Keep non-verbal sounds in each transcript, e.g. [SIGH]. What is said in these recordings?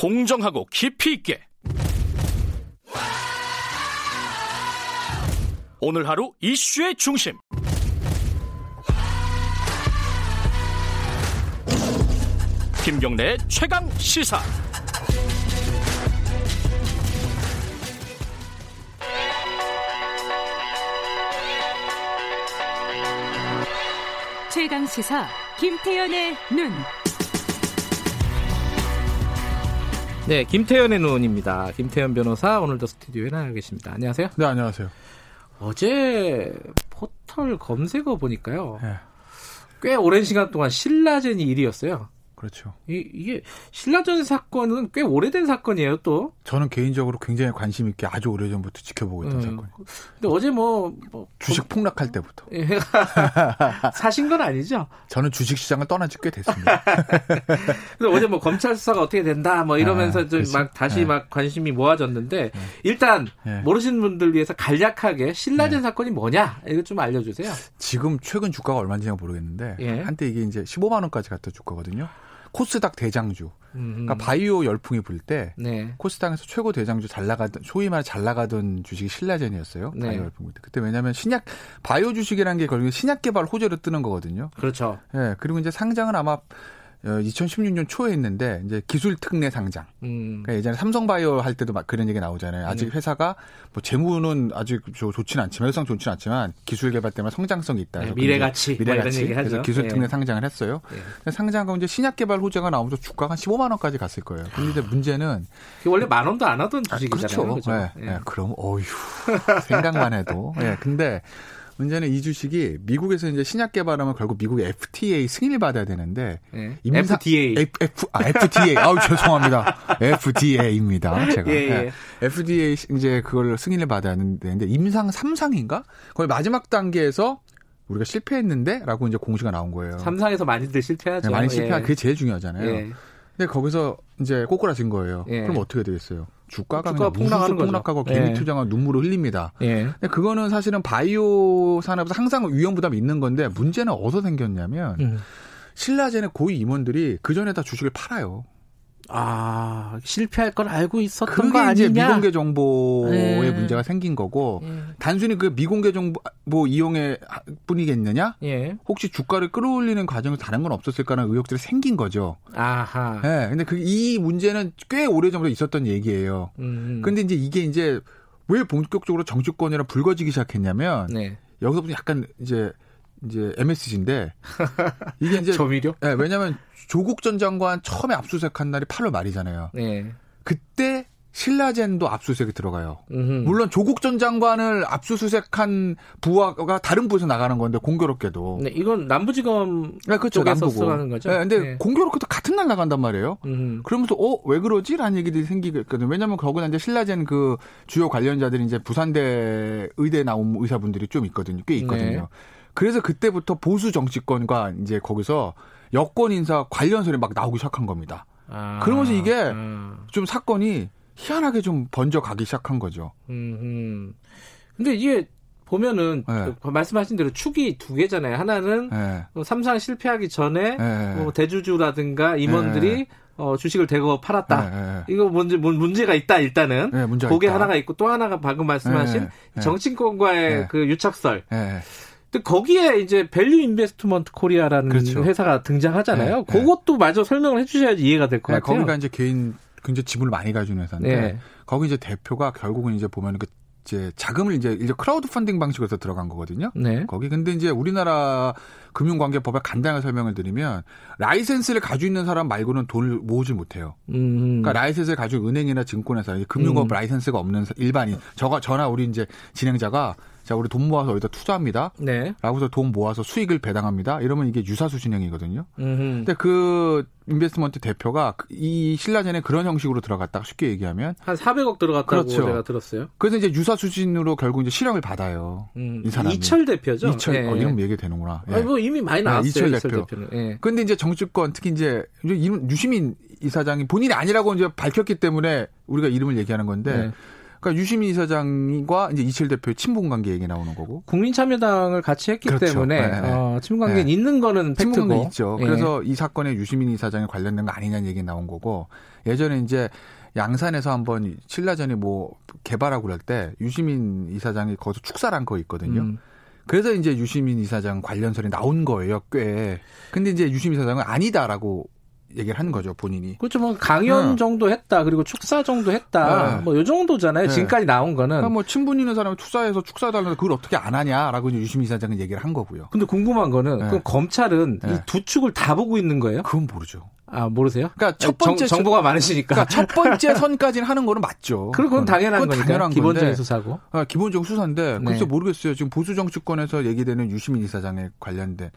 공정하고 깊이 있게. 오늘 하루 이슈의 중심. 김경래의 최강 시사. 최강 시사 김태연의 눈. 네, 김태연의 눈입니다. 김태연 변호사 오늘도 스튜디오에 나와 계십니다. 안녕하세요. 네, 안녕하세요. 어제 포털 검색어 보니까요. 네, 꽤 오랜 시간 동안 신라젠이 1위였어요. 그렇죠. 이, 이게 신라전 사건은 꽤 오래된 사건이에요, 또. 저는 개인적으로 굉장히 관심 있게 아주 오래전부터 지켜보고 있던 음. 사건이에요. 근데 어제 뭐, 뭐 주식 폭락할 때부터. 예, [LAUGHS] 사신 건 아니죠? 저는 주식 시장을 떠난 지 꽤 됐습니다. [LAUGHS] 근데 어제 뭐 검찰 수사가 어떻게 된다 뭐 이러면서 아, 좀 그치. 막 다시 네. 막 관심이 모아졌는데 일단 네. 모르시는 분들 위해서 간략하게 신라젠 사건이 뭐냐 이거 좀 알려 주세요. 지금 최근 주가가 얼마인지 모르겠는데 예. 한때 이게 이제 15만 원까지 갔던 주가거든요. 코스닥 대장주. 음, 그러니까 바이오 열풍이 불때 네. 코스닥에서 최고 대장주 잘 나가던 소위 말해 잘 나가던 주식이 신라젠이었어요. 네. 바이오 열풍 불 때. 그때 왜냐하면 신약 바이오 주식이라는 게 결국에 신약 개발 호재로 뜨는 거거든요. 그렇죠. 예, 그리고 이제 상장은 아마 어, 2016년 초에 했는데 이제 기술 특례 상장. 음. 그러니까 예전에 삼성바이오 할 때도 막 그런 얘기 나오잖아요. 아직 네. 회사가 뭐 재무는 아직 좋- 좋지는 않지만 효성 좋지는 않지만 기술 개발 때문에 성장성이 있다. 네, 미래 가치, 뭐 미래 가치. 그래서 기술 특례 예. 상장을 했어요. 예. 상장하고 이제 신약 개발 호재가 나오면서 주가가 한 15만 원까지 갔을 거예요. 근데 이제 문제는 그게 원래 만 원도 안 하던 아, 주식이잖아요. 그렇죠. 그죠? 예, 예, 그럼 어휴 생각만 해도. 예, 근데 문제는 이 주식이 미국에서 이제 신약 개발하면 결국 미국의 FTA 승인을 받아야 되는데 예. 임상- FDA. F, F, 아, FDA. 아우, 죄송합니다. FDA입니다. 제가. 예, 예. 네. FDA 이제 그걸 승인을 받아야 하는데 임상 3상인가? 거의 마지막 단계에서 우리가 실패했는데? 라고 이제 공시가 나온 거예요. 삼상에서 많이들 실패하죠. 네, 많이 예. 실패한 그게 제일 중요하잖아요. 예. 근데 거기서 이제 꼬꾸라진 거예요. 예. 그럼 어떻게 되겠어요? 주가가 주가가 폭락하는 폭락하는 거죠. 폭락하고 예. 개미 투자가 눈물을 흘립니다. 예. 근데 그거는 사실은 바이오 산업에서 항상 위험 부담이 있는 건데 문제는 어디서 생겼냐면 음. 신라젠의 고위 임원들이 그 전에 다 주식을 팔아요. 아 실패할 걸 알고 있었던 그게 거 이제 아니냐? 미공개 정보의 예. 문제가 생긴 거고 예. 단순히 그 미공개 정보 뭐 이용의 뿐이겠느냐? 예. 혹시 주가를 끌어올리는 과정에서 다른 건 없었을까라는 의혹들이 생긴 거죠. 아하. 예. 근데 그 이 문제는 꽤 오래 전부터 있었던 얘기예요. 음. 근데 이제 이게 이제 왜 본격적으로 정치권이랑 불거지기 시작했냐면 네. 여기서부터 약간 이제 이제 MSG인데 [LAUGHS] 이게 이제 조미료? 예, 왜냐하면 조국 전 장관 처음에 압수수색한 날이 8월 말이잖아요. 네. 그때 신라젠도 압수수색이 들어가요. 음흠. 물론 조국 전 장관을 압수수색한 부하가 다른 부에서 나가는 건데 공교롭게도. 네, 이건 남부지검 네, 그렇죠. 쪽에서 남부고. 수사하는 거죠. 네, 근데 네. 공교롭게도 같은 날 나간단 말이에요. 음. 그러면서 어 왜 그러지? 라는 얘기들이 생기거든요. 왜냐하면 거기는 이제 신라젠 그 주요 관련자들이 이제 부산대 의대 나온 의사분들이 좀 있거든요. 꽤 있거든요. 네. 그래서 그때부터 보수 정치권과 이제 거기서 여권 인사 관련 소리 막 나오기 시작한 겁니다. 아. 그러면서 이게 아. 좀 사건이 희한하게 좀 번져가기 시작한 거죠. 음, 음. 근데 이게 보면은 네. 그 말씀하신 대로 축이 두 개잖아요. 하나는 예. 뭐 삼상 실패하기 전에 예. 뭐 대주주라든가 임원들이 네. 어, 주식을 대거 팔았다. 예, 예. 이거 문제 문- 문제가 있다 일단은. 예, 문제가 그게 있다. 하나가 있고 또 하나가 방금 말씀하신. 정치권과의 예. 그 유착설. 예. 근데 거기에 이제 Value Investment Korea라는 그렇죠. 회사가 등장하잖아요. 네, 그것도 마저 설명을 해주셔야지 이해가 될것 네, 같아요. 거기가 이제 개인 굉장히 지분을 많이 가지는 회사인데 네. 거기 이제 대표가 결국은 이제 보면 그 이제 자금을 이제 이제 crowd funding 방식으로 해서 들어간 거거든요. 네. 거기 근데 이제 우리나라 금융관계법에 간단하게 설명을 드리면 라이센스를 가지고 있는 사람 말고는 돈을 모으지 못해요. 음. 그러니까 라이센스를 가지고 은행이나 증권회사, 금융업 음. 라이센스가 없는 사- 일반인, 저가 저나 우리 이제 진행자가 자 우리 돈 모아서 어디다 투자합니다. 네. 라고 해서 돈 모아서 수익을 배당합니다. 이러면 이게 유사수신행위거든요. 음. 근데 그 Investment 대표가 그- 이 신라젠에 그런 형식으로 들어갔다 쉽게 얘기하면 한 400억 들어갔다고 그렇죠. 제가 들었어요. 그래서 이제 유사수신으로 결국 이제 실형을 받아요. 음. 이 사람이. 이철 대표죠. 이철 예. 어, 이름 얘기 되는구나. 예. 아니, 뭐 이미 많이 나왔어요. 네, 이철 이철, 대표. 대표는. 예. 근데 이제 정치권 특히 이제 유시민 이사장이 본인이 아니라고 이제 밝혔기 때문에 우리가 이름을 얘기하는 건데 네. 그러니까 유시민 이사장과 이제 이철 대표의 친분 관계 얘기 나오는 거고. 국민참여당을 같이 했기 그렇죠. 때문에 네, 네. 어, 친분 관계는 네. 있는 거는 팩트고. 관계 있죠. 예. 그래서 이 사건에 유시민 이사장이 관련된 거 아니냐는 얘기 나온 거고 예전에 이제 양산에서 한번 신라전이 뭐 개발하고 그럴 때 유시민 이사장이 거기서 축사를 한 거 있거든요. 음. 그래서 이제 유시민 이사장 관련설이 나온 거예요, 꽤. 근데 이제 유시민 이사장은 아니다라고 얘기를 한 거죠, 본인이. 그렇죠. 뭐 강연 네. 정도 했다. 그리고 축사 정도 했다. 네. 뭐요 정도잖아요. 네. 지금까지 나온 거는. 그러니까 뭐 친분 있는 사람이 투사해서 축사해달라는데 그걸 어떻게 안 하냐라고 이제 유시민 이사장은 얘기를 한 거고요. 근데 궁금한 거는 네. 그럼 검찰은 네. 이두 축을 다 보고 있는 거예요? 그건 모르죠. 아 모르세요? 그러니까 첫 번째 정, 보가 많으시니까. 그러니까 첫 번째 선까지는 하는 거는 맞죠. [LAUGHS] 그럼 그건 당연한 그건 거니까. 당연한 기본적인 건데. 수사고. 아, 기본적 수사인데 네. 글쎄 모르겠어요. 지금 보수 정치권에서 얘기되는 유시민 이사장에 관련된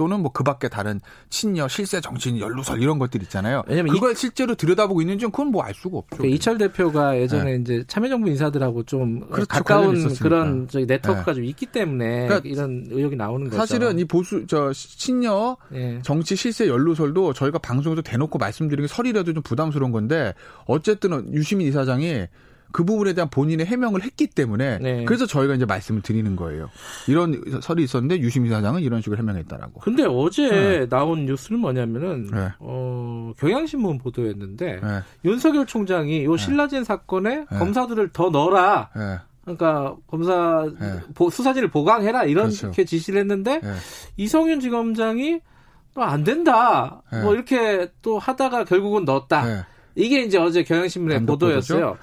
또는 뭐 그밖에 다른 친여 실세 정치인 연루설 이런 것들 있잖아요. 왜냐면 그걸 실제로 들여다보고 있는지 는 그건 뭐 알 수가 없죠. 그 이철 대표가 예전에 이제 참여정부 인사들하고 좀 네. 그렇죠. 가까운. 그런 저희 네트워크가 네. 좀 있기 때문에 그러니까 이런 의혹이 나오는 거죠. 사실은 이 보수 저 친여 예. 정치 실세 연루설도 저희가 방송에서 대놓고 말씀드리는 게 설이라도 좀 부담스러운 건데 어쨌든 유시민 이사장이 그 부분에 대한 본인의 해명을 했기 때문에 네. 그래서 저희가 이제 말씀을 드리는 거예요. 이런 설이 있었는데 유시민 이사장은 이런 식으로 해명했다라고. 근데 어제 나온 뉴스는 뭐냐면은 네. 어, 경향신문 보도였는데 예. 윤석열 총장이 요 신라젠 사건에 네. 검사들을 더 넣어라. 예. 그러니까 검사 네. 보- 수사진을 보강해라 이렇게 그렇죠. 지시를 했는데 예. 이성윤 지검장이 또 안 된다. 네. 뭐 이렇게 또 하다가 결국은 넣었다. 예. 이게 이제 어제 경향신문의 보도였어요.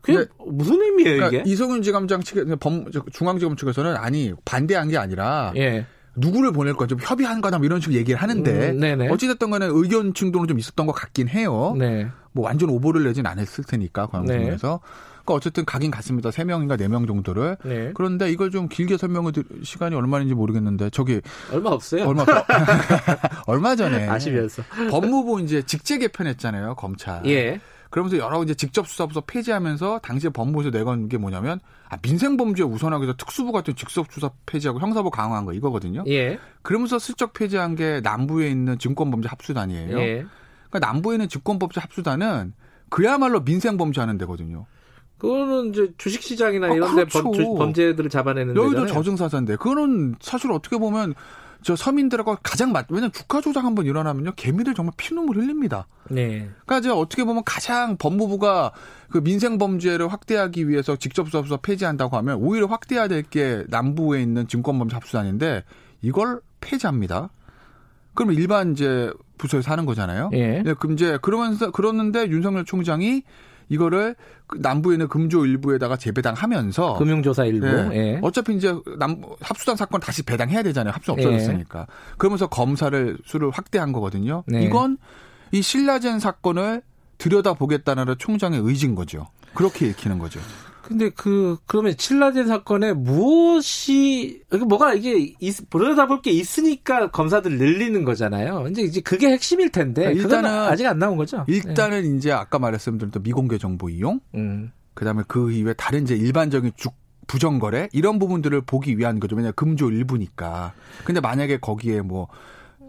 그게 무슨 의미예요, 그러니까 이게? 이성윤 지검장 측에 범 저, 중앙지검 측에서는 아니 반대한 게 아니라 예. 누구를 보낼 건지 협의한 거다 뭐 이런 식으로 얘기를 하는데 음. 어찌됐든 간에 의견 충돌은 좀 있었던 것 같긴 해요. 네. 뭐 완전 오보를 내진 않았을 테니까 광화문에서. 그러니까 어쨌든 가긴 갔습니다. 세 명인가 네명 정도를. 네. 그런데 이걸 좀 길게 설명을 드릴 시간이 얼마인지 모르겠는데 저기 얼마 없어요. 얼마 [LAUGHS] 얼마 전에 아시면서. 법무부 이제 직제 개편했잖아요 검찰. 예. 그러면서 여러 이제 직접 수사부서 폐지하면서 당시에 법무부에서 내건 게 뭐냐면 아, 민생 범죄 우선하기 위해서 특수부 같은 직접 수사 폐지하고 형사부 강화한 거 이거거든요. 예. 그러면서 슬쩍 폐지한 게 남부에 있는 증권범죄 합수단이에요. 예. 그러니까 남부에 있는 증권범죄 합수단은 그야말로 민생 범죄하는 데거든요. 그거는 이제 주식 시장이나 아, 이런 데 그렇죠. 범, 주- 범죄들을 잡아내는 여의도 데잖아요. 저승사자인데 그거는 사실 어떻게 보면 저 서민들하고 가장 맞 왜냐면 주가 조작 한번 일어나면요 개미들 정말 피눈물 흘립니다. 네. 그러니까 이제 어떻게 보면 가장 법무부가 그 민생 범죄를 확대하기 위해서 직접 수사부서 폐지한다고 하면 오히려 확대해야 될 게 남부에 있는 증권범죄 합수단인데 이걸 폐지합니다. 그러면 일반 이제 부서에서 하는 거잖아요. 예. 네, 그럼 이제 그러면서 그러는데 윤석열 총장이 이거를 그 남부에 있는 금조 일부에다가 재배당하면서 금융조사 일부. 예. 예. 어차피 이제 남 합수단 사건 다시 배당해야 되잖아요. 합수 예. 없어졌으니까. 그러면서 검사를 수를 확대한 거거든요. 네. 이건 이 신라젠 사건을 들여다 보겠다는 총장의 의지인 거죠. 그렇게 읽히는 거죠. 근데 그 그러면 칠라젠 사건에 무엇이 뭐가 이게 있, 들여다볼 게 있으니까 검사들 늘리는 거잖아요. 이제 이제 그게 핵심일 텐데 그러니까 일단은- 아직 안 나온 거죠. 일단은 이제 아까 말씀드린 또 미공개 정보 이용, 예. 음. 그다음에 그 이외 다른 이제 일반적인 주 부정거래 이런 부분들을 보기 위한 거죠. 왜냐 금조 일부니까. 근데 만약에 거기에 뭐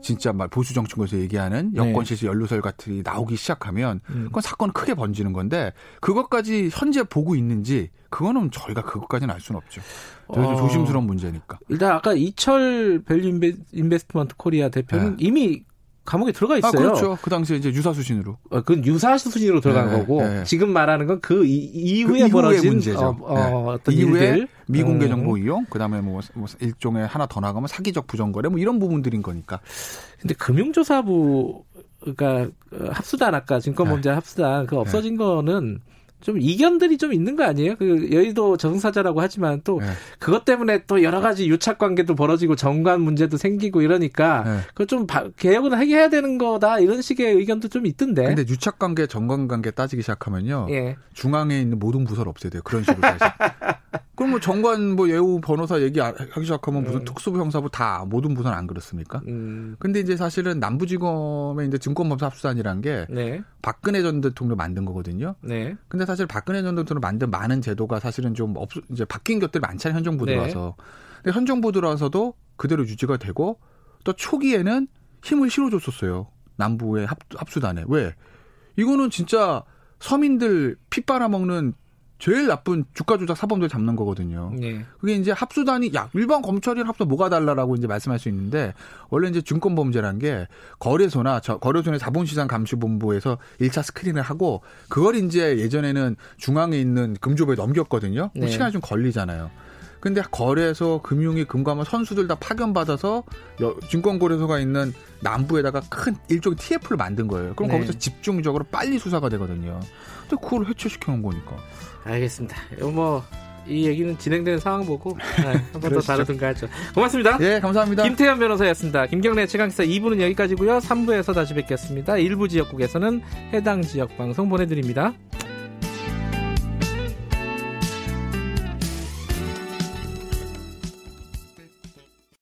진짜 말 보수 정치권에서 얘기하는 여권 네. 실세 연루설 같은 게 나오기 시작하면 음. 그건 사건은 크게 번지는 건데 그것까지 현재 보고 있는지 그거는 저희가 그것까지는 알 수는 없죠. 그래서 어. 조심스러운 문제니까. 일단 아까 이철 Value Inve, Investment Korea 대표는 이미 감옥에 들어가 있어요. 네. 아 그렇죠. 그 당시에 이제 유사수신으로. 어, 그건 유사 수순위로 들어간 네, 거고 네. 지금 말하는 건 그 이후에 그 벌어진 문제죠. 어, 어, 네. 어떤 이후에 일들 미공개 음. 정보 이용, 그다음에 뭐, 뭐 일종의 하나 더 나가면 사기적 부정거래 뭐 이런 부분들인 거니까. 근데 금융조사부가 어, 합수단 아까 증권범죄 네. 합수단 그 없어진 거는 좀 이견들이 좀 있는 거 아니에요? 그 여의도 저승사자라고 하지만 또 네. 그것 때문에 또 여러 가지 유착 관계도 벌어지고 정관 문제도 생기고 이러니까 네. 그거 좀 바- 개혁은 하게 해야 되는 거다 이런 식의 의견도 좀 있던데. 근데 유착 관계, 정관 관계 따지기 시작하면요. 예. 중앙에 있는 모든 부서를 없애야 돼요. 그런 식으로. [LAUGHS] 그럼 뭐 정관 뭐 예우 변호사 얘기하기 시작하면 무슨 음. 특수부 형사부 다 모든 부서는 안 그렇습니까? 음. 근데 이제 사실은 남부지검의 이제 증권범죄 합수단이란 게 네. 박근혜 전 대통령 만든 거거든요. 네. 근데 사실 박근혜 전 대통령 만든 많은 제도가 사실은 좀 없, 이제 바뀐 것들이 많잖아요. 현 정부 네. 들어와서. 근데 현 정부 들어와서도 그대로 유지가 되고 또 초기에는 힘을 실어줬었어요. 남부의 합, 합수단에. 왜? 이거는 진짜 서민들 피 빨아먹는 제일 나쁜 주가 조작 사범들 잡는 거거든요. 예. 그게 이제 합수단이 야 일반 검찰이랑 합수 뭐가 달라라고 이제 말씀할 수 있는데 원래 이제 증권 범죄란 게 거래소나 저 거래소의 자본시장 감시본부에서 1차 스크린을 하고 그걸 이제 예전에는 중앙에 있는 금조부에 넘겼거든요. 네. 시간이 좀 걸리잖아요. 근데 거래소, 금융위, 금감원 선수들 다 파견받아서 여- 증권거래소가 있는 남부에다가 큰 일종의 TF를 만든 거예요. 그럼 네. 거기서 집중적으로 빨리 수사가 되거든요. 근데 그걸 해체시켜 놓은 거니까. 알겠습니다. 뭐, 이 얘기는 진행되는 상황 보고, 네, 한번 더. 다루든가 하죠. 고맙습니다. 예, 감사합니다. 김태현 변호사였습니다. 김경래 최강기사 2부는 여기까지고요 3부에서 다시 뵙겠습니다. 일부 지역국에서는 해당 지역 방송 보내드립니다.